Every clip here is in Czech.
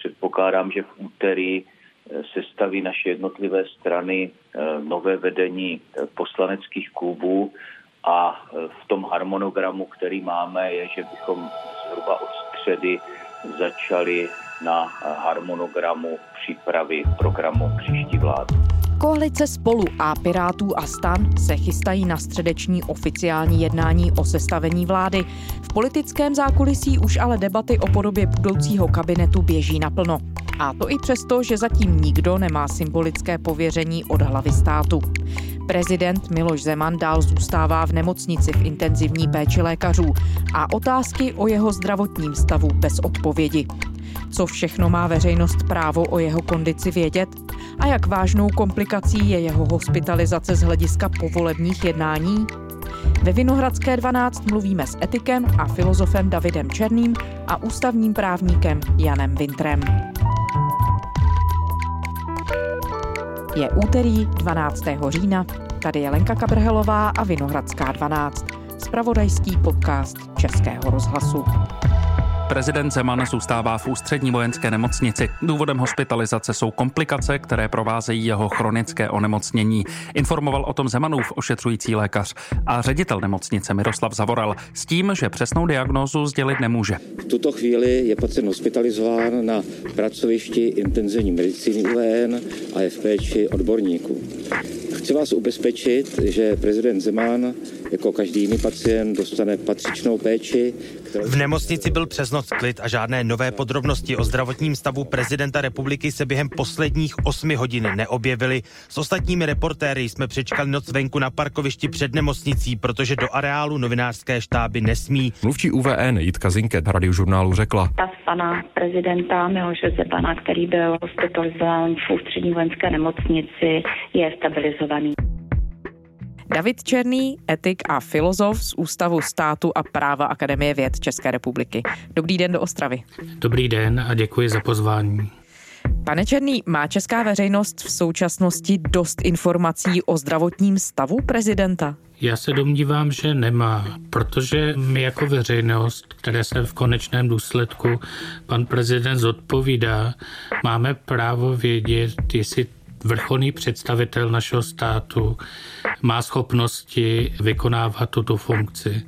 předpokládám, že v úterý sestaví naše jednotlivé strany nové vedení poslaneckých klubů a v tom harmonogramu, který máme, je, že bychom zhruba od středy začali na harmonogramu přípravy programu příští vlády. Koalice Spolu a Pirátů a Stan se chystají na středeční oficiální jednání o sestavení vlády. V politickém zákulisí už ale debaty o podobě budoucího kabinetu běží naplno. A to i přesto, že zatím nikdo nemá symbolické pověření od hlavy státu. Prezident Miloš Zeman dál zůstává v nemocnici v intenzivní péči lékařů a otázky o jeho zdravotním stavu bez odpovědi. Co všechno má veřejnost právo o jeho kondici vědět a jak vážnou komplikací je jeho hospitalizace z hlediska povolebních jednání? Ve Vinohradské 12 mluvíme s etikem a filozofem Davidem Černým a ústavním právníkem Janem Vintrem. Je úterý 12. října. Tady je Lenka Kabrhelová a Vinohradská 12. Spravodajský podcast Českého rozhlasu. Prezident Zeman zůstává v ústřední vojenské nemocnici. Důvodem hospitalizace jsou komplikace, které provázejí jeho chronické onemocnění. Informoval o tom Zemanův ošetřující lékař a ředitel nemocnice Miroslav Zavoral s tím, že přesnou diagnózu sdělit nemůže. V tuto chvíli je pacient hospitalizován na pracovišti intenzivní medicíny UVN a je v péči odborníků. Chci vás ubezpečit, že prezident Zeman jako každý jiný pacient dostane patřičnou péči. V nemocnici byl přes noc klid a žádné nové podrobnosti o zdravotním stavu prezidenta republiky se během posledních osmi hodin neobjevily. S ostatními reportéry jsme přečkali noc venku na parkovišti před nemocnicí, protože do areálu novinářské štáby nesmí. Mluvčí UVN Jitka Zinket radiožurnálu řekla. Ta pana prezidenta Miloše Zemana, který byl hospitalizován v ústřední vojenské nemocnici, je stabilizovaný. David Černý, etik a filozof z Ústavu státu a práva Akademie věd České republiky. Dobrý den do Ostravy. Dobrý den a děkuji za pozvání. Pane Černý, má česká veřejnost v současnosti dost informací o zdravotním stavu prezidenta? Já se domnívám, že nemá, protože my jako veřejnost, které se v konečném důsledku pan prezident zodpovídá, máme právo vědět, jestli vrcholný představitel našeho státu má schopnosti vykonávat tuto funkci.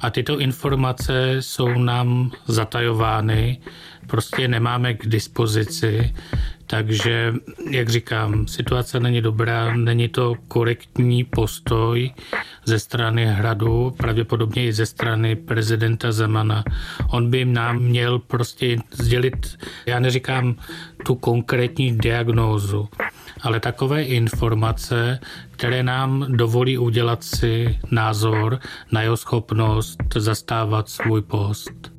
A tyto informace jsou nám zatajovány, prostě nemáme k dispozici, takže, jak říkám, situace není dobrá, není to korektní postoj ze strany hradu, pravděpodobně i ze strany prezidenta Zemana. On by nám měl prostě sdělit, já neříkám tu konkrétní diagnózu, ale takové informace, které nám dovolí udělat si názor na jeho schopnost zastávat svůj post.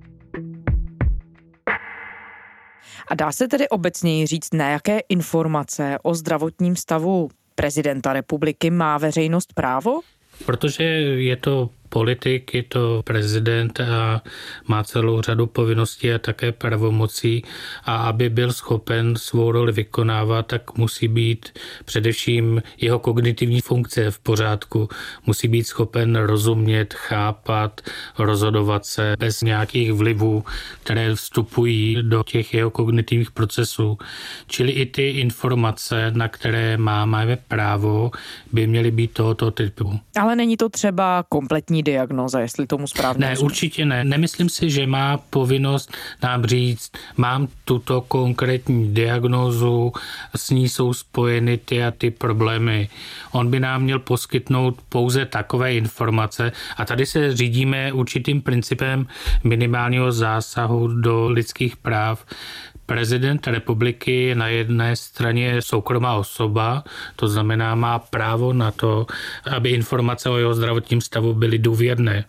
A dá se tedy obecněji říct, na jaké informace o zdravotním stavu prezidenta republiky má veřejnost právo? Protože je to politik, je to prezident a má celou řadu povinností a také pravomocí a aby byl schopen svou roli vykonávat, tak musí být především jeho kognitivní funkce v pořádku. Musí být schopen rozumět, chápat, rozhodovat se bez nějakých vlivů, které vstupují do těch jeho kognitivních procesů. Čili i ty informace, na které máme právo, by měly být tohoto typu. Ale není to třeba kompletní definitivní diagnoza, jestli tomu správně Ne, rozumím. určitě ne. Nemyslím si, že má povinnost nám říct, mám tuto konkrétní diagnózu, s ní jsou spojeny ty a ty problémy. On by nám měl poskytnout pouze takové informace a tady se řídíme určitým principem minimálního zásahu do lidských práv, Prezident republiky na jedné straně soukromá osoba, to znamená má právo na to, aby informace o jeho zdravotním stavu byly důvěrné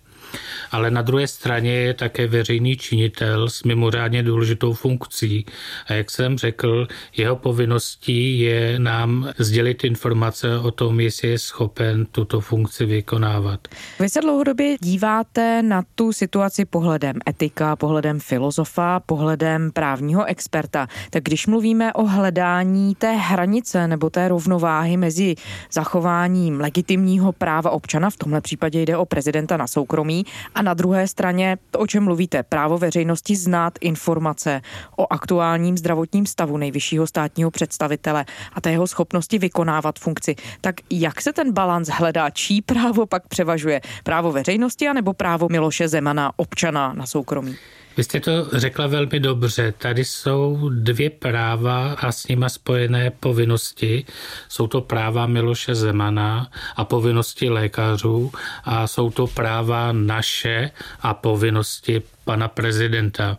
ale na druhé straně je také veřejný činitel s mimořádně důležitou funkcí. A jak jsem řekl, jeho povinností je nám sdělit informace o tom, jestli je schopen tuto funkci vykonávat. Vy se dlouhodobě díváte na tu situaci pohledem etika, pohledem filozofa, pohledem právního experta. Tak když mluvíme o hledání té hranice nebo té rovnováhy mezi zachováním legitimního práva občana, v tomhle případě jde o prezidenta na soukromí, A na druhé straně, to, o čem mluvíte, právo veřejnosti znát informace o aktuálním zdravotním stavu nejvyššího státního představitele a té jeho schopnosti vykonávat funkci. Tak jak se ten balans hledá? Čí právo pak převažuje? Právo veřejnosti anebo právo Miloše Zemana, občana na soukromí? Vy jste to řekla velmi dobře. Tady jsou dvě práva a s nima spojené povinnosti. Jsou to práva Miloše Zemana a povinnosti lékařů a jsou to práva naše a povinnosti pana prezidenta.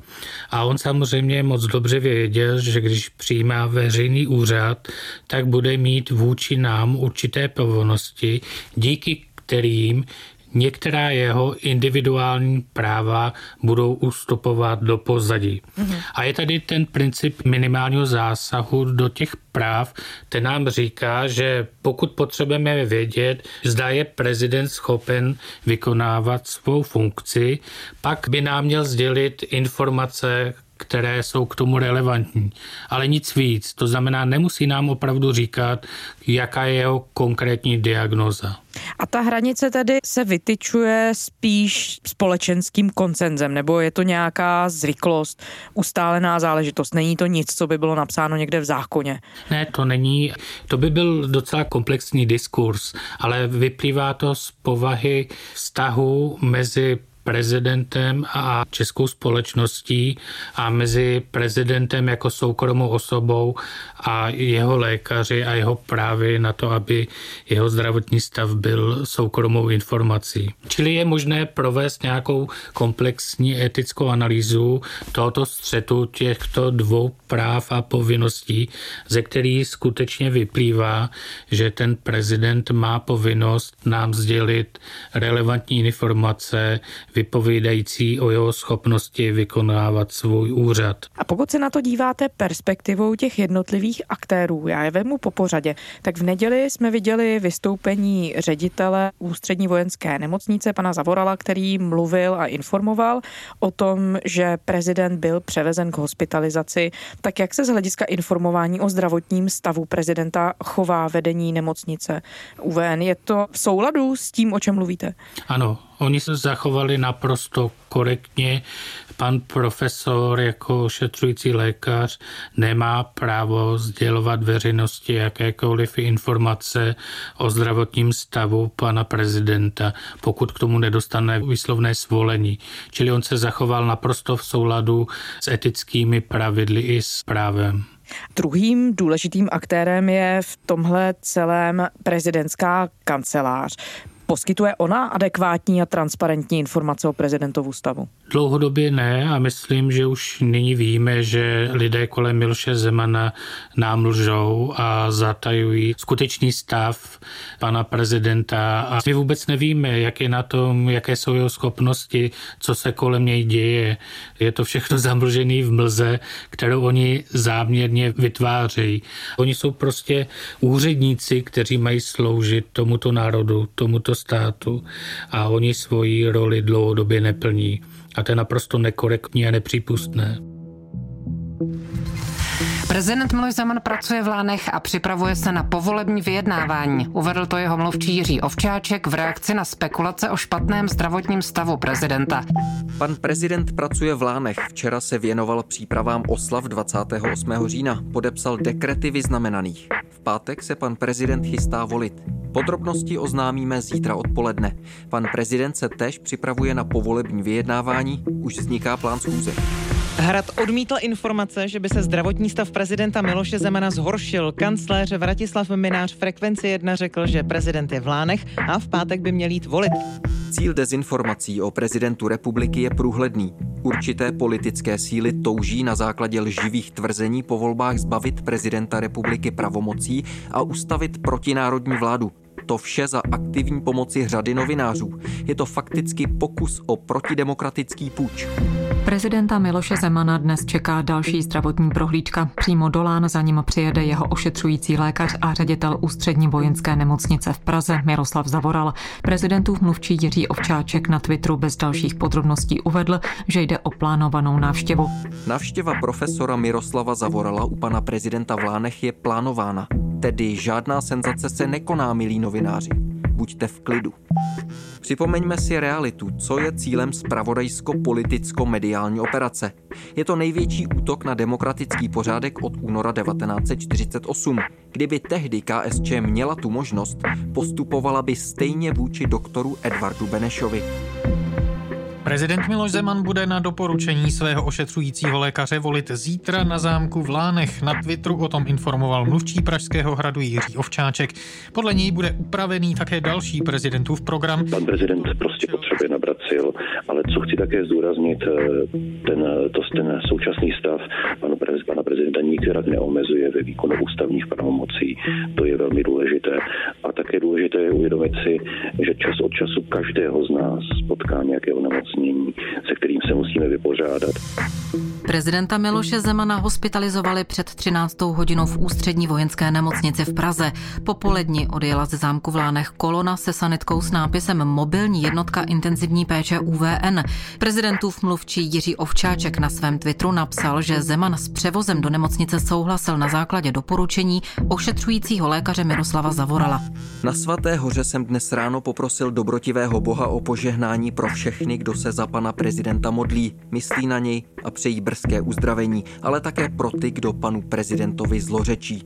A on samozřejmě moc dobře věděl, že když přijímá veřejný úřad, tak bude mít vůči nám určité povinnosti, díky kterým některá jeho individuální práva budou ustupovat do pozadí. Mm-hmm. A je tady ten princip minimálního zásahu do těch práv, ten nám říká, že pokud potřebujeme vědět, zda je prezident schopen vykonávat svou funkci, pak by nám měl sdělit informace, které jsou k tomu relevantní. Ale nic víc. To znamená, nemusí nám opravdu říkat, jaká je jeho konkrétní diagnoza. A ta hranice tedy se vytyčuje spíš společenským koncenzem, nebo je to nějaká zvyklost, ustálená záležitost? Není to nic, co by bylo napsáno někde v zákoně? Ne, to není. To by byl docela komplexní diskurs, ale vyplývá to z povahy vztahu mezi prezidentem a českou společností a mezi prezidentem jako soukromou osobou a jeho lékaři a jeho právy na to, aby jeho zdravotní stav byl soukromou informací. Čili je možné provést nějakou komplexní etickou analýzu tohoto střetu těchto dvou práv a povinností, ze kterých skutečně vyplývá, že ten prezident má povinnost nám sdělit relevantní informace, vypovídající o jeho schopnosti vykonávat svůj úřad. A pokud se na to díváte perspektivou těch jednotlivých aktérů, já je vemu po pořadě, tak v neděli jsme viděli vystoupení ředitele ústřední vojenské nemocnice, pana Zavorala, který mluvil a informoval o tom, že prezident byl převezen k hospitalizaci. Tak jak se z hlediska informování o zdravotním stavu prezidenta chová vedení nemocnice UVN? Je to v souladu s tím, o čem mluvíte? Ano, Oni se zachovali naprosto korektně. Pan profesor jako ošetřující lékař nemá právo sdělovat veřejnosti jakékoliv informace o zdravotním stavu pana prezidenta, pokud k tomu nedostane výslovné svolení. Čili on se zachoval naprosto v souladu s etickými pravidly i s právem. Druhým důležitým aktérem je v tomhle celém prezidentská kancelář. Poskytuje ona adekvátní a transparentní informace o prezidentovu stavu? Dlouhodobě ne a myslím, že už nyní víme, že lidé kolem Milše Zemana nám lžou a zatajují skutečný stav pana prezidenta a my vůbec nevíme, jak je na tom, jaké jsou jeho schopnosti, co se kolem něj děje. Je to všechno zamlžené v mlze, kterou oni záměrně vytvářejí. Oni jsou prostě úředníci, kteří mají sloužit tomuto národu, tomuto státu a oni svoji roli dlouhodobě neplní. A to je naprosto nekorektní a nepřípustné. Prezident Miloš Zeman pracuje v Lánech a připravuje se na povolební vyjednávání. Uvedl to jeho mluvčí Jiří Ovčáček v reakci na spekulace o špatném zdravotním stavu prezidenta. Pan prezident pracuje v Lánech. Včera se věnoval přípravám oslav 28. října. Podepsal dekrety vyznamenaných. V pátek se pan prezident chystá volit. Podrobnosti oznámíme zítra odpoledne. Pan prezident se též připravuje na povolební vyjednávání. Už vzniká plán schůze. Hrad odmítl informace, že by se zdravotní stav prezidenta Miloše Zemana zhoršil. Kancléř Vratislav Minář Frekvenci 1 řekl, že prezident je v Lánech a v pátek by měl jít volit. Cíl dezinformací o prezidentu republiky je průhledný. Určité politické síly touží na základě lživých tvrzení po volbách zbavit prezidenta republiky pravomocí a ustavit protinárodní vládu. To vše za aktivní pomoci řady novinářů. Je to fakticky pokus o protidemokratický půjč. Prezidenta Miloše Zemana dnes čeká další zdravotní prohlídka. Přímo do Lán za ním přijede jeho ošetřující lékař a ředitel ústřední vojenské nemocnice v Praze Miroslav Zavoral. Prezidentův mluvčí Jiří Ovčáček na Twitteru bez dalších podrobností uvedl, že jde o plánovanou návštěvu. Návštěva profesora Miroslava Zavorala u pana prezidenta v Lánech je plánována. Tedy žádná senzace se nekoná, milí novináři. buďte v klidu. Připomeňme si realitu, co je cílem spravodajsko-politicko-mediální operace. Je to největší útok na demokratický pořádek od února 1948. Kdyby tehdy KSČ měla tu možnost, postupovala by stejně vůči doktoru Edvardu Benešovi. Prezident Miloš Zeman bude na doporučení svého ošetřujícího lékaře volit zítra na zámku v Lánech. Na Twitteru o tom informoval mluvčí Pražského hradu Jiří Ovčáček. Podle něj bude upravený také další prezidentův program. Pan prezident prostě potřebuje nabrat sil, ale co chci také zdůraznit, eh, ten, to, ten současný stav pana, pana prezidenta nikterak neomezuje ve výkonu ústavních pravomocí. To je velmi důležité. A také důležité je uvědomit si, že čas od času každého z nás potká nějaké onemocnění onemocnění, se kterým se musíme vypořádat. Prezidenta Miloše Zemana hospitalizovali před 13. hodinou v ústřední vojenské nemocnici v Praze. Po poledni odjela ze zámku v Lánech kolona se sanitkou s nápisem Mobilní jednotka intenzivní péče UVN. Prezidentův mluvčí Jiří Ovčáček na svém Twitteru napsal, že Zeman s převozem do nemocnice souhlasil na základě doporučení ošetřujícího lékaře Miroslava Zavorala. Na svaté hoře jsem dnes ráno poprosil dobrotivého boha o požehnání pro všechny, kdo se za pana prezidenta modlí, myslí na něj a přejí brzké uzdravení, ale také pro ty, kdo panu prezidentovi zlořečí.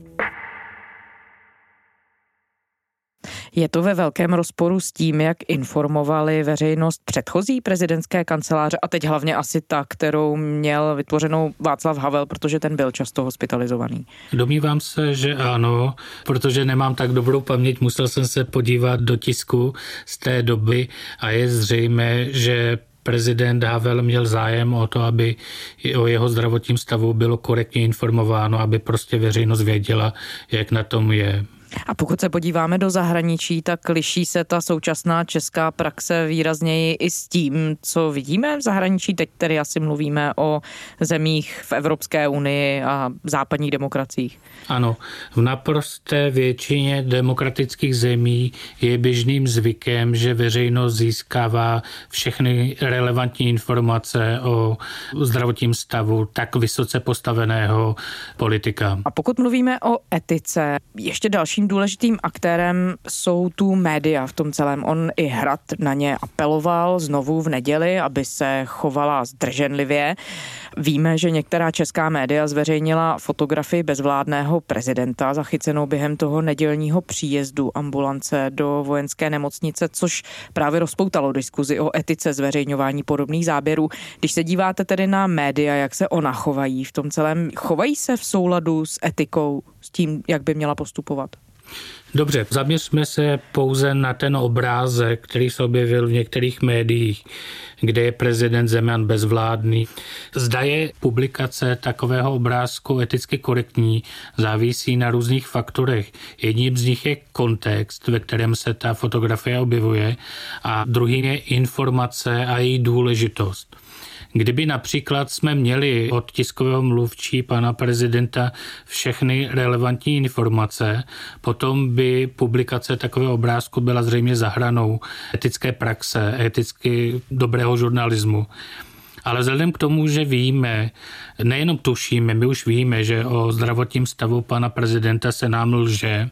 Je to ve velkém rozporu s tím, jak informovali veřejnost předchozí prezidentské kanceláře a teď hlavně asi ta, kterou měl vytvořenou Václav Havel, protože ten byl často hospitalizovaný. Domnívám se, že ano, protože nemám tak dobrou paměť, musel jsem se podívat do tisku z té doby a je zřejmé, že prezident Havel měl zájem o to, aby o jeho zdravotním stavu bylo korektně informováno, aby prostě veřejnost věděla, jak na tom je. A pokud se podíváme do zahraničí, tak liší se ta současná česká praxe výrazněji i s tím, co vidíme v zahraničí. Teď tedy asi mluvíme o zemích v Evropské unii a západních demokraciích. Ano, v naprosté většině demokratických zemí je běžným zvykem, že veřejnost získává všechny relevantní informace o zdravotním stavu tak vysoce postaveného politika. A pokud mluvíme o etice, ještě dalším důležitým aktérem jsou tu média v tom celém. On i Hrad na ně apeloval znovu v neděli, aby se chovala zdrženlivě. Víme, že některá česká média zveřejnila fotografii bezvládného prezidenta zachycenou během toho nedělního příjezdu ambulance do vojenské nemocnice, což právě rozpoutalo diskuzi o etice zveřejňování podobných záběrů. Když se díváte tedy na média, jak se ona chovají v tom celém, chovají se v souladu s etikou, s tím, jak by měla postupovat? Dobře, zaměřme se pouze na ten obrázek, který se objevil v některých médiích, kde je prezident Zeman bezvládný. Zda je publikace takového obrázku eticky korektní, závisí na různých faktorech. Jedním z nich je kontext, ve kterém se ta fotografie objevuje a druhým je informace a její důležitost. Kdyby například jsme měli od tiskového mluvčí pana prezidenta všechny relevantní informace, potom by publikace takového obrázku byla zřejmě zahranou etické praxe, eticky dobrého žurnalismu. Ale vzhledem k tomu, že víme, nejenom tušíme, my už víme, že o zdravotním stavu pana prezidenta se nám lže,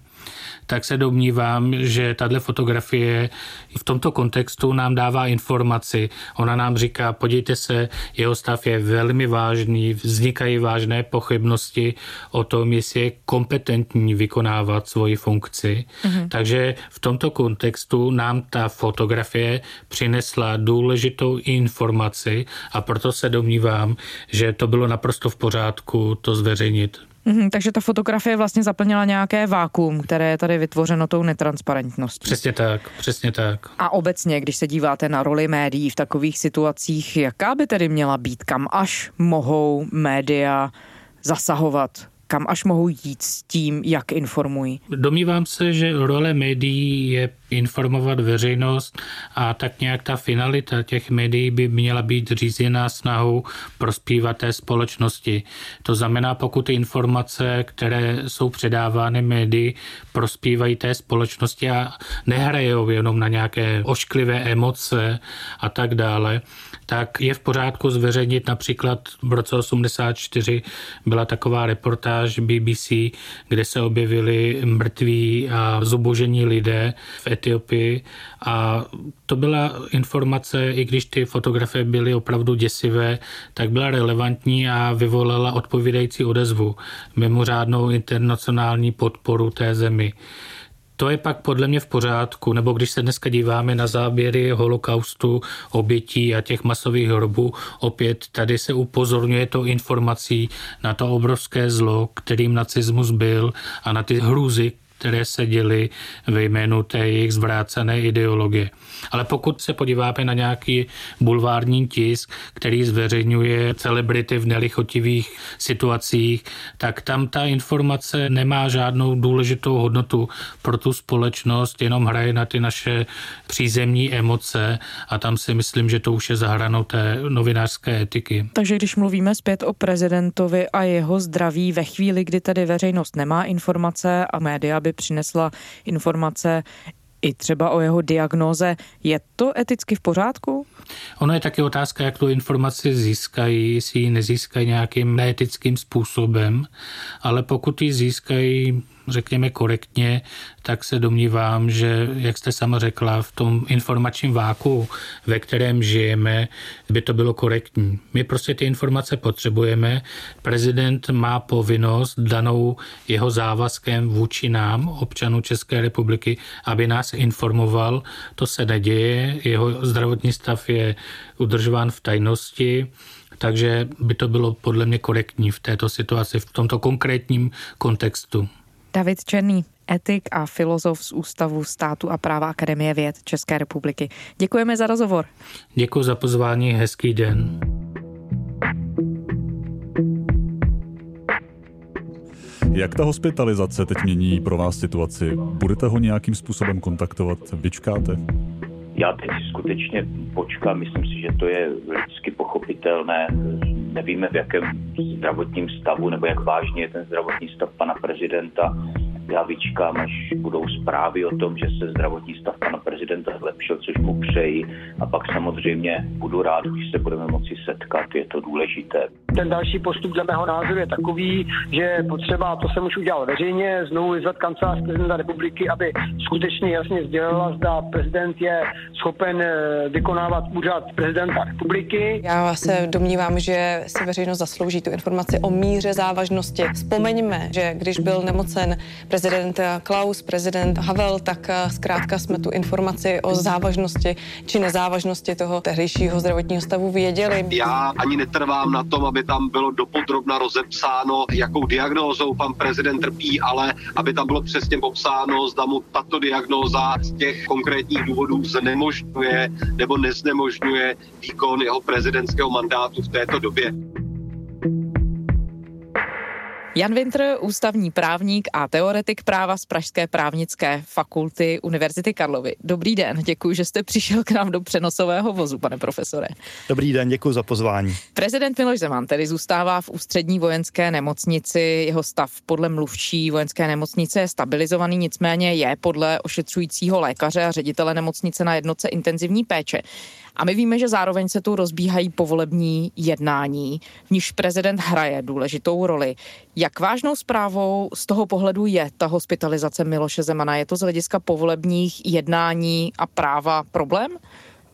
tak se domnívám, že tahle fotografie v tomto kontextu nám dává informaci. Ona nám říká, podívejte se, jeho stav je velmi vážný, vznikají vážné pochybnosti o tom, jestli je kompetentní vykonávat svoji funkci. Mm-hmm. Takže v tomto kontextu nám ta fotografie přinesla důležitou informaci a proto se domnívám, že to bylo naprosto v pořádku to zveřejnit. Mm-hmm, takže ta fotografie vlastně zaplnila nějaké vákuum, které je tady vytvořeno tou netransparentností. Přesně tak, přesně tak. A obecně, když se díváte na roli médií v takových situacích, jaká by tedy měla být, kam až mohou média zasahovat kam až mohou jít s tím, jak informují? Domnívám se, že role médií je informovat veřejnost a tak nějak ta finalita těch médií by měla být řízená snahou prospívat té společnosti. To znamená, pokud ty informace, které jsou předávány médii, prospívají té společnosti a nehrajou jenom na nějaké ošklivé emoce a tak dále, tak je v pořádku zveřejnit například v roce 84 byla taková reportáž BBC, kde se objevili mrtví a zubožení lidé v Etiopii a to byla informace, i když ty fotografie byly opravdu děsivé, tak byla relevantní a vyvolala odpovídající odezvu, mimořádnou internacionální podporu té zemi. To je pak podle mě v pořádku, nebo když se dneska díváme na záběry holokaustu, obětí a těch masových hrobů, opět tady se upozorňuje to informací na to obrovské zlo, kterým nacismus byl a na ty hrůzy, které se děly ve jménu té jejich zvrácené ideologie. Ale pokud se podíváme na nějaký bulvární tisk, který zveřejňuje celebrity v nelichotivých situacích, tak tam ta informace nemá žádnou důležitou hodnotu pro tu společnost, jenom hraje na ty naše přízemní emoce a tam si myslím, že to už je zahranou té novinářské etiky. Takže když mluvíme zpět o prezidentovi a jeho zdraví ve chvíli, kdy tady veřejnost nemá informace a média by přinesla informace i třeba o jeho diagnóze. Je to eticky v pořádku? Ono je taky otázka, jak tu informaci získají, jestli ji nezískají nějakým neetickým způsobem, ale pokud ji získají řekněme korektně, tak se domnívám, že, jak jste sama řekla, v tom informačním váku, ve kterém žijeme, by to bylo korektní. My prostě ty informace potřebujeme. Prezident má povinnost danou jeho závazkem vůči nám, občanů České republiky, aby nás informoval. To se neděje, jeho zdravotní stav je udržován v tajnosti, takže by to bylo podle mě korektní v této situaci, v tomto konkrétním kontextu. David Černý, etik a filozof z Ústavu státu a práva Akademie věd České republiky. Děkujeme za rozhovor. Děkuji za pozvání, hezký den. Jak ta hospitalizace teď mění pro vás situaci? Budete ho nějakým způsobem kontaktovat? Vyčkáte? Já teď skutečně počkám, myslím si, že to je lidsky pochopitelné. Nevíme, v jakém zdravotním stavu nebo jak vážně je ten zdravotní stav pana prezidenta já vyčkám, až budou zprávy o tom, že se zdravotní stav pana prezidenta zlepšil, což mu přeji. A pak samozřejmě budu rád, když se budeme moci setkat, je to důležité. Ten další postup dle mého názoru je takový, že je potřeba, to jsem už udělal veřejně, znovu vyzvat kancelář prezidenta republiky, aby skutečně jasně sdělila, zda prezident je schopen eh, vykonávat úřad prezidenta republiky. Já se domnívám, že si veřejnost zaslouží tu informaci o míře závažnosti. Vzpomeňme, že když byl nemocen prezident Klaus, prezident Havel, tak eh, zkrátka jsme tu informaci o závažnosti či nezávažnosti toho tehdejšího zdravotního stavu věděli. Já ani netrvám na tom, aby tam bylo dopodrobna rozepsáno, jakou diagnózou pan prezident trpí, ale aby tam bylo přesně popsáno, zda mu tato diagnóza z těch konkrétních důvodů znemožňuje nebo neznemožňuje výkon jeho prezidentského mandátu v této době. Jan Winter, ústavní právník a teoretik práva z Pražské právnické fakulty Univerzity Karlovy. Dobrý den, děkuji, že jste přišel k nám do přenosového vozu, pane profesore. Dobrý den, děkuji za pozvání. Prezident Miloš Zeman tedy zůstává v ústřední vojenské nemocnici. Jeho stav podle mluvčí vojenské nemocnice je stabilizovaný, nicméně je podle ošetřujícího lékaře a ředitele nemocnice na jednotce intenzivní péče. A my víme, že zároveň se tu rozbíhají povolební jednání, v níž prezident hraje důležitou roli. Jak vážnou zprávou z toho pohledu je ta hospitalizace Miloše Zemana? Je to z hlediska povolebních jednání a práva problém?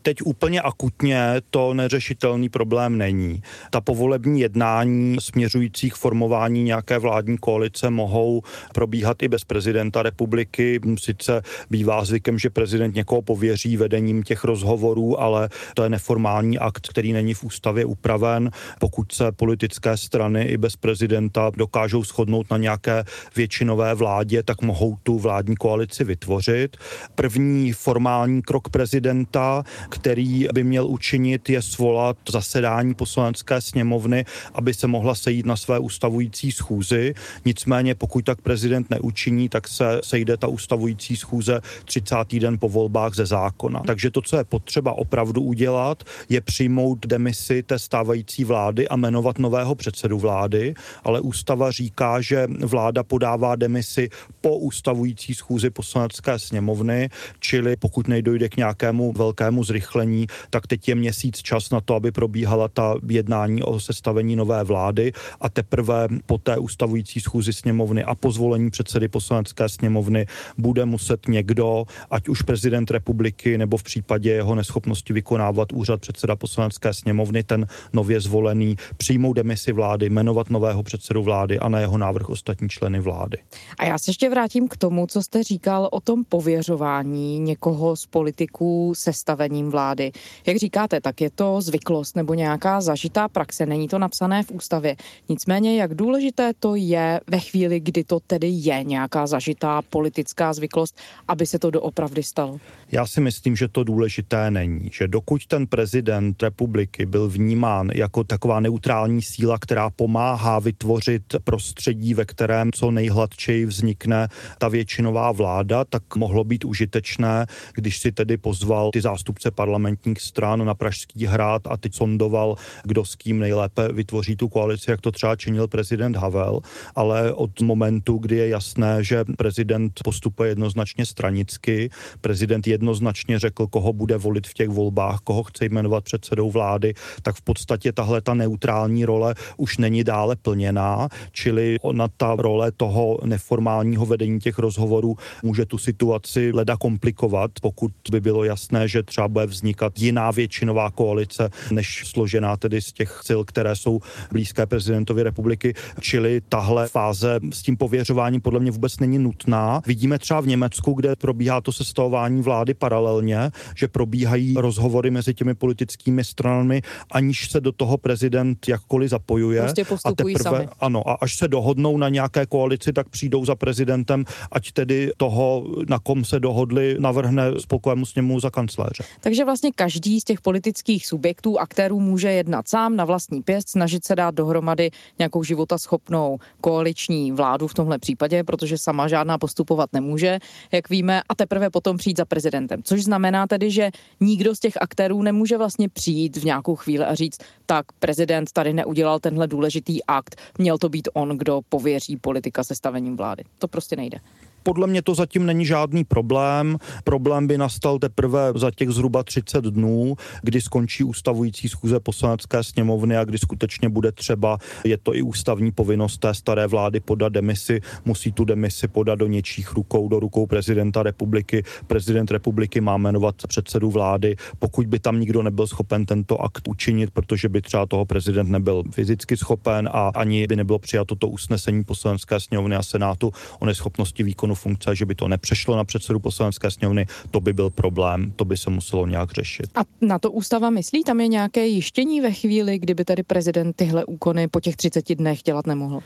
Teď úplně akutně to neřešitelný problém není. Ta povolební jednání směřující k formování nějaké vládní koalice mohou probíhat i bez prezidenta republiky. Sice bývá zvykem, že prezident někoho pověří vedením těch rozhovorů, ale to je neformální akt, který není v ústavě upraven. Pokud se politické strany i bez prezidenta dokážou shodnout na nějaké většinové vládě, tak mohou tu vládní koalici vytvořit. První formální krok prezidenta který by měl učinit, je svolat zasedání poslanecké sněmovny, aby se mohla sejít na své ustavující schůzi. Nicméně, pokud tak prezident neučiní, tak se sejde ta ustavující schůze 30. den po volbách ze zákona. Takže to, co je potřeba opravdu udělat, je přijmout demisi té stávající vlády a jmenovat nového předsedu vlády, ale ústava říká, že vláda podává demisi po ustavující schůzi poslanecké sněmovny, čili pokud nejdojde k nějakému velkému zrychlení, zrychlení, tak teď je měsíc čas na to, aby probíhala ta jednání o sestavení nové vlády a teprve po té ustavující schůzi sněmovny a po zvolení předsedy poslanecké sněmovny bude muset někdo, ať už prezident republiky nebo v případě jeho neschopnosti vykonávat úřad předseda poslanecké sněmovny, ten nově zvolený, přijmout demisi vlády, jmenovat nového předsedu vlády a na jeho návrh ostatní členy vlády. A já se ještě vrátím k tomu, co jste říkal o tom pověřování někoho z politiků sestavením vlády. Jak říkáte, tak je to zvyklost nebo nějaká zažitá praxe, není to napsané v ústavě. Nicméně, jak důležité to je ve chvíli, kdy to tedy je nějaká zažitá politická zvyklost, aby se to doopravdy stalo? Já si myslím, že to důležité není. Že dokud ten prezident republiky byl vnímán jako taková neutrální síla, která pomáhá vytvořit prostředí, ve kterém co nejhladčeji vznikne ta většinová vláda, tak mohlo být užitečné, když si tedy pozval ty zástupce parlamentních stran na Pražský hrad a teď sondoval, kdo s kým nejlépe vytvoří tu koalici, jak to třeba činil prezident Havel, ale od momentu, kdy je jasné, že prezident postupuje jednoznačně stranicky, prezident jednoznačně řekl, koho bude volit v těch volbách, koho chce jmenovat předsedou vlády, tak v podstatě tahle ta neutrální role už není dále plněná, čili ona ta role toho neformálního vedení těch rozhovorů může tu situaci leda komplikovat, pokud by bylo jasné, že třeba bude vznikat jiná většinová koalice, než složená tedy z těch sil, které jsou blízké prezidentovi republiky. Čili tahle fáze s tím pověřováním podle mě vůbec není nutná. Vidíme třeba v Německu, kde probíhá to sestavování vlády paralelně, že probíhají rozhovory mezi těmi politickými stranami, aniž se do toho prezident jakkoliv zapojuje. Prostě a teprve, sami. ano, a až se dohodnou na nějaké koalici, tak přijdou za prezidentem, ať tedy toho, na kom se dohodli, navrhne spokojenému sněmu za kancléře. Takže vlastně každý z těch politických subjektů, aktérů může jednat sám na vlastní pěst, snažit se dát dohromady nějakou životaschopnou koaliční vládu v tomhle případě, protože sama žádná postupovat nemůže, jak víme, a teprve potom přijít za prezidentem. Což znamená tedy, že nikdo z těch aktérů nemůže vlastně přijít v nějakou chvíli a říct, tak prezident tady neudělal tenhle důležitý akt, měl to být on, kdo pověří politika sestavením vlády. To prostě nejde. Podle mě to zatím není žádný problém. Problém by nastal teprve za těch zhruba 30 dnů, kdy skončí ustavující schůze poslanecké sněmovny a kdy skutečně bude třeba, je to i ústavní povinnost té staré vlády podat demisi, musí tu demisi podat do něčích rukou, do rukou prezidenta republiky. Prezident republiky má jmenovat předsedu vlády. Pokud by tam nikdo nebyl schopen tento akt učinit, protože by třeba toho prezident nebyl fyzicky schopen a ani by nebylo přijato to usnesení poslanecké sněmovny a senátu o neschopnosti výkonu výkonu funkce, že by to nepřešlo na předsedu poslanecké sněmovny, to by byl problém, to by se muselo nějak řešit. A na to ústava myslí? Tam je nějaké jištění ve chvíli, kdyby tady prezident tyhle úkony po těch 30 dnech dělat nemohl?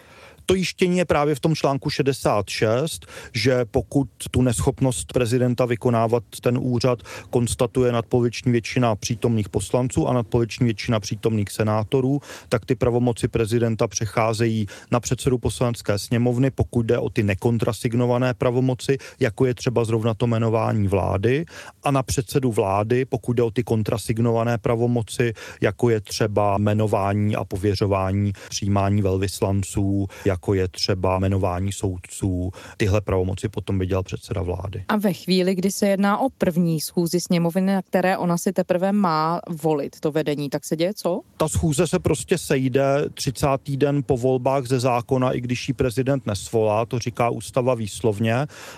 To jištění je právě v tom článku 66, že pokud tu neschopnost prezidenta vykonávat ten úřad konstatuje nadpověční většina přítomných poslanců a nadpověční většina přítomných senátorů, tak ty pravomoci prezidenta přecházejí na předsedu poslanecké sněmovny, pokud jde o ty nekontrasignované pravomoci, jako je třeba zrovna to jmenování vlády, a na předsedu vlády, pokud jde o ty kontrasignované pravomoci, jako je třeba jmenování a pověřování, přijímání velvyslanců, jako je třeba jmenování soudců. Tyhle pravomoci potom by dělal předseda vlády. A ve chvíli, kdy se jedná o první schůzi sněmovny, na které ona si teprve má volit to vedení, tak se děje co? Ta schůze se prostě sejde 30. den po volbách ze zákona, i když ji prezident nesvolá, to říká ústava výslovně,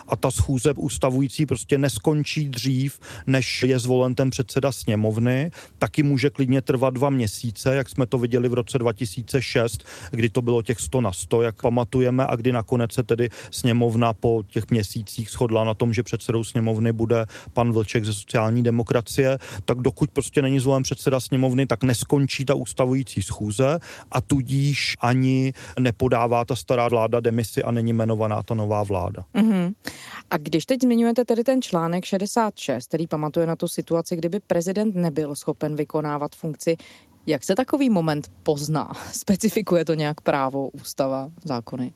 a ta schůze ustavující prostě neskončí dřív, než je zvolen ten předseda sněmovny, taky může klidně trvat dva měsíce, jak jsme to viděli v roce 2006, kdy to bylo těch 100 na 100, jak pamatujeme, a kdy nakonec se tedy sněmovna po těch měsících shodla na tom, že předsedou sněmovny bude pan Vlček ze sociální demokracie, tak dokud prostě není zvolen předseda sněmovny, tak neskončí ta ustavující schůze a tudíž ani nepodává ta stará vláda demisi a není jmenovaná ta nová vláda. Mm-hmm. A když teď zmiňujete tedy ten článek 66, který pamatuje na tu situaci, kdyby prezident nebyl schopen vykonávat funkci, jak se takový moment pozná? Specifikuje to nějak právo, ústava, zákony?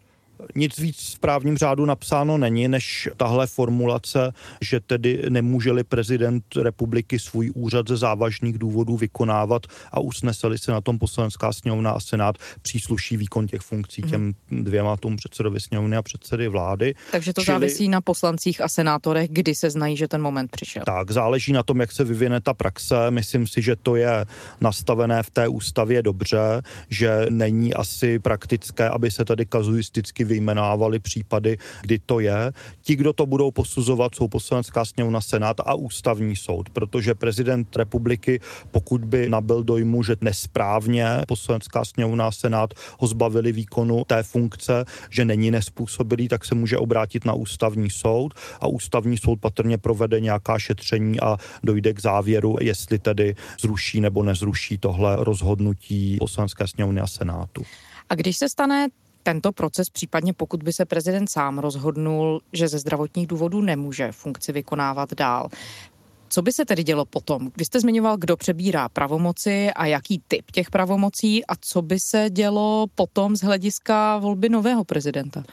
Nic víc v právním řádu napsáno není, než tahle formulace, že tedy nemůže-li prezident republiky svůj úřad ze závažných důvodů vykonávat a usneseli se na tom poslanecká sněmovna a senát přísluší výkon těch funkcí těm dvěma tomu předsedovi sněmovny a předsedy vlády. Takže to Čili... závisí na poslancích a senátorech, kdy se znají, že ten moment přišel. Tak, záleží na tom, jak se vyvine ta praxe. Myslím si, že to je nastavené v té ústavě dobře, že není asi praktické, aby se tady kazuisticky vyjmenávali případy, kdy to je. Ti, kdo to budou posuzovat, jsou poslanecká sněmovna, senát a ústavní soud, protože prezident republiky, pokud by nabil dojmu, že nesprávně poslanecká sněmovna senát ho zbavili výkonu té funkce, že není nespůsobilý, tak se může obrátit na ústavní soud a ústavní soud patrně provede nějaká šetření a dojde k závěru, jestli tedy zruší nebo nezruší tohle rozhodnutí poslanecké sněmovny a senátu. A když se stane tento proces, případně pokud by se prezident sám rozhodnul, že ze zdravotních důvodů nemůže funkci vykonávat dál, co by se tedy dělo potom? Vy jste zmiňoval, kdo přebírá pravomoci a jaký typ těch pravomocí a co by se dělo potom z hlediska volby nového prezidenta?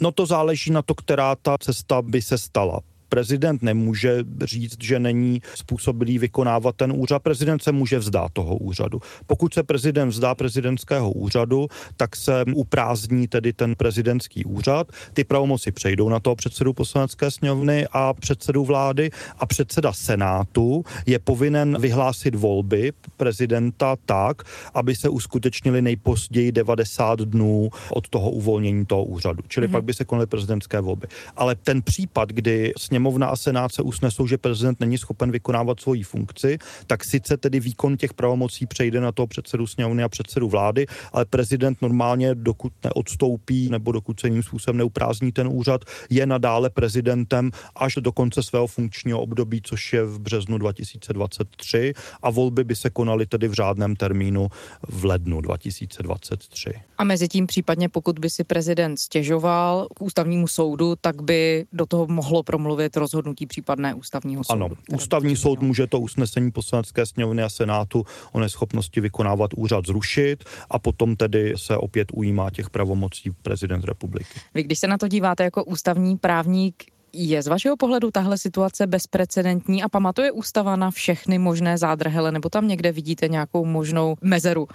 No to záleží na to, která ta cesta by se stala prezident nemůže říct, že není způsobilý vykonávat ten úřad. Prezident se může vzdát toho úřadu. Pokud se prezident vzdá prezidentského úřadu, tak se uprázdní tedy ten prezidentský úřad. Ty pravomoci přejdou na toho předsedu poslanecké sněmovny a předsedu vlády a předseda senátu je povinen vyhlásit volby prezidenta tak, aby se uskutečnili nejpozději 90 dnů od toho uvolnění toho úřadu. Čili mm-hmm. pak by se konaly prezidentské volby. Ale ten případ, kdy sněmovna sněmovna a senát se usnesou, že prezident není schopen vykonávat svoji funkci, tak sice tedy výkon těch pravomocí přejde na toho předsedu sněmovny a předsedu vlády, ale prezident normálně, dokud neodstoupí nebo dokud se ním způsobem neuprázdní ten úřad, je nadále prezidentem až do konce svého funkčního období, což je v březnu 2023 a volby by se konaly tedy v řádném termínu v lednu 2023. A mezi tím případně, pokud by si prezident stěžoval k ústavnímu soudu, tak by do toho mohlo promluvit rozhodnutí případné ústavního soudu. Ano, ústavní soud může to usnesení poslanecké sněmovny a senátu o neschopnosti vykonávat úřad zrušit a potom tedy se opět ujímá těch pravomocí prezident republiky. Vy když se na to díváte jako ústavní právník, je z vašeho pohledu tahle situace bezprecedentní a pamatuje ústava na všechny možné zádrhele, nebo tam někde vidíte nějakou možnou mezeru?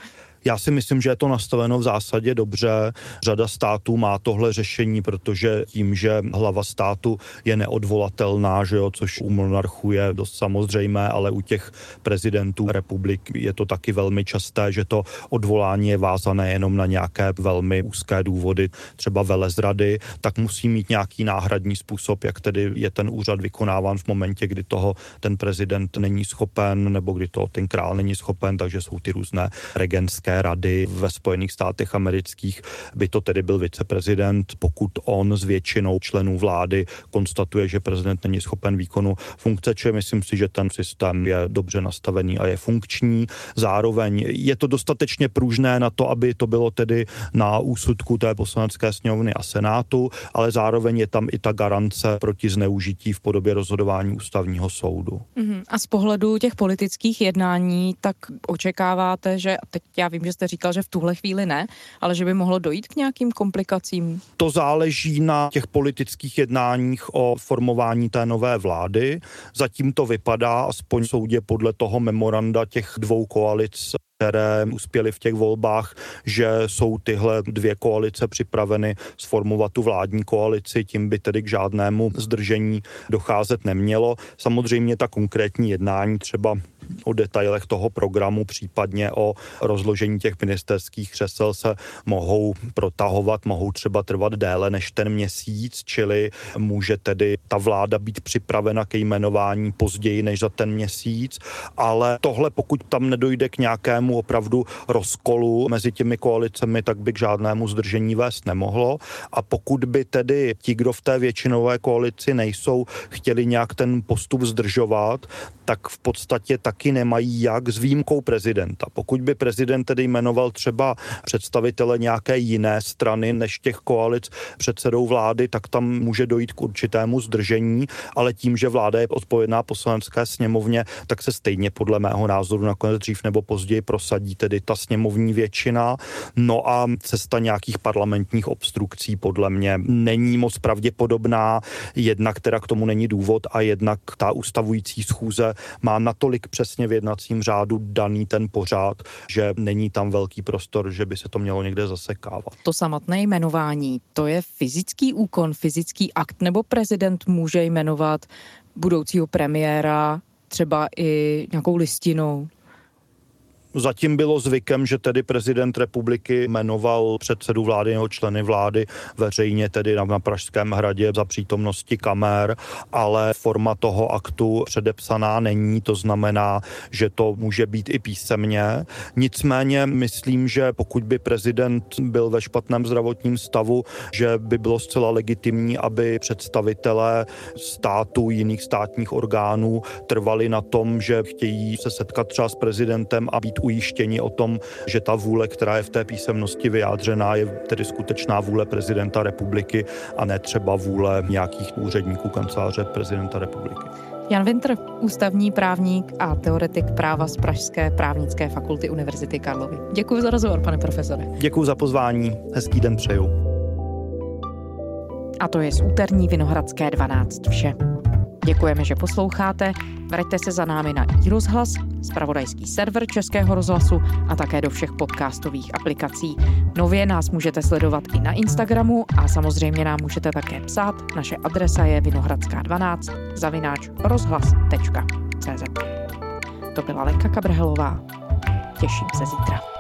Já si myslím, že je to nastaveno v zásadě dobře. Řada států má tohle řešení, protože tím, že hlava státu je neodvolatelná, že jo, což u monarchů je dost samozřejmé, ale u těch prezidentů republik je to taky velmi časté, že to odvolání je vázané jenom na nějaké velmi úzké důvody, třeba velezrady, tak musí mít nějaký náhradní způsob, jak tedy je ten úřad vykonáván v momentě, kdy toho ten prezident není schopen, nebo kdy to ten král není schopen, takže jsou ty různé regentské Evropské rady ve Spojených státech amerických by to tedy byl viceprezident, pokud on s většinou členů vlády konstatuje, že prezident není schopen výkonu funkce, či myslím si, že ten systém je dobře nastavený a je funkční. Zároveň je to dostatečně pružné na to, aby to bylo tedy na úsudku té poslanecké sněmovny a senátu, ale zároveň je tam i ta garance proti zneužití v podobě rozhodování ústavního soudu. Mm-hmm. A z pohledu těch politických jednání, tak očekáváte, že teď já vím, Vím, že jste říkal, že v tuhle chvíli ne, ale že by mohlo dojít k nějakým komplikacím. To záleží na těch politických jednáních o formování té nové vlády. Zatím to vypadá, aspoň soudě podle toho memoranda těch dvou koalic které uspěly v těch volbách, že jsou tyhle dvě koalice připraveny sformovat tu vládní koalici, tím by tedy k žádnému zdržení docházet nemělo. Samozřejmě ta konkrétní jednání třeba o detailech toho programu, případně o rozložení těch ministerských křesel se mohou protahovat, mohou třeba trvat déle než ten měsíc, čili může tedy ta vláda být připravena ke jmenování později než za ten měsíc, ale tohle pokud tam nedojde k nějakému opravdu rozkolu mezi těmi koalicemi, tak by k žádnému zdržení vést nemohlo a pokud by tedy ti, kdo v té většinové koalici nejsou, chtěli nějak ten postup zdržovat, tak v podstatě taky nemají jak s výjimkou prezidenta. Pokud by prezident tedy jmenoval třeba představitele nějaké jiné strany než těch koalic předsedou vlády, tak tam může dojít k určitému zdržení, ale tím, že vláda je odpovědná poslanecké sněmovně, tak se stejně podle mého názoru nakonec dřív nebo později prosadí tedy ta sněmovní většina. No a cesta nějakých parlamentních obstrukcí podle mě není moc pravděpodobná, jednak teda k tomu není důvod a jednak ta ustavující schůze má natolik přesně v jednacím řádu daný ten pořád, že není tam velký prostor, že by se to mělo někde zasekávat. To samotné jmenování, to je fyzický úkon, fyzický akt, nebo prezident může jmenovat budoucího premiéra třeba i nějakou listinou? Zatím bylo zvykem, že tedy prezident republiky jmenoval předsedu vlády nebo členy vlády veřejně tedy na, na Pražském hradě za přítomnosti kamer, ale forma toho aktu předepsaná není, to znamená, že to může být i písemně. Nicméně myslím, že pokud by prezident byl ve špatném zdravotním stavu, že by bylo zcela legitimní, aby představitelé státu, jiných státních orgánů trvali na tom, že chtějí se setkat třeba s prezidentem a být ujištěni o tom, že ta vůle, která je v té písemnosti vyjádřená, je tedy skutečná vůle prezidenta republiky a ne třeba vůle nějakých úředníků kanceláře prezidenta republiky. Jan Winter, ústavní právník a teoretik práva z Pražské právnické fakulty Univerzity Karlovy. Děkuji za rozhovor, pane profesore. Děkuji za pozvání. Hezký den přeju. A to je z úterní Vinohradské 12 vše. Děkujeme, že posloucháte. Vraťte se za námi na iRozhlas, spravodajský server Českého rozhlasu a také do všech podcastových aplikací. Nově nás můžete sledovat i na Instagramu a samozřejmě nám můžete také psát. Naše adresa je vinohradská12 zavináč rozhlas.cz To byla Lenka Kabrhelová. Těším se zítra.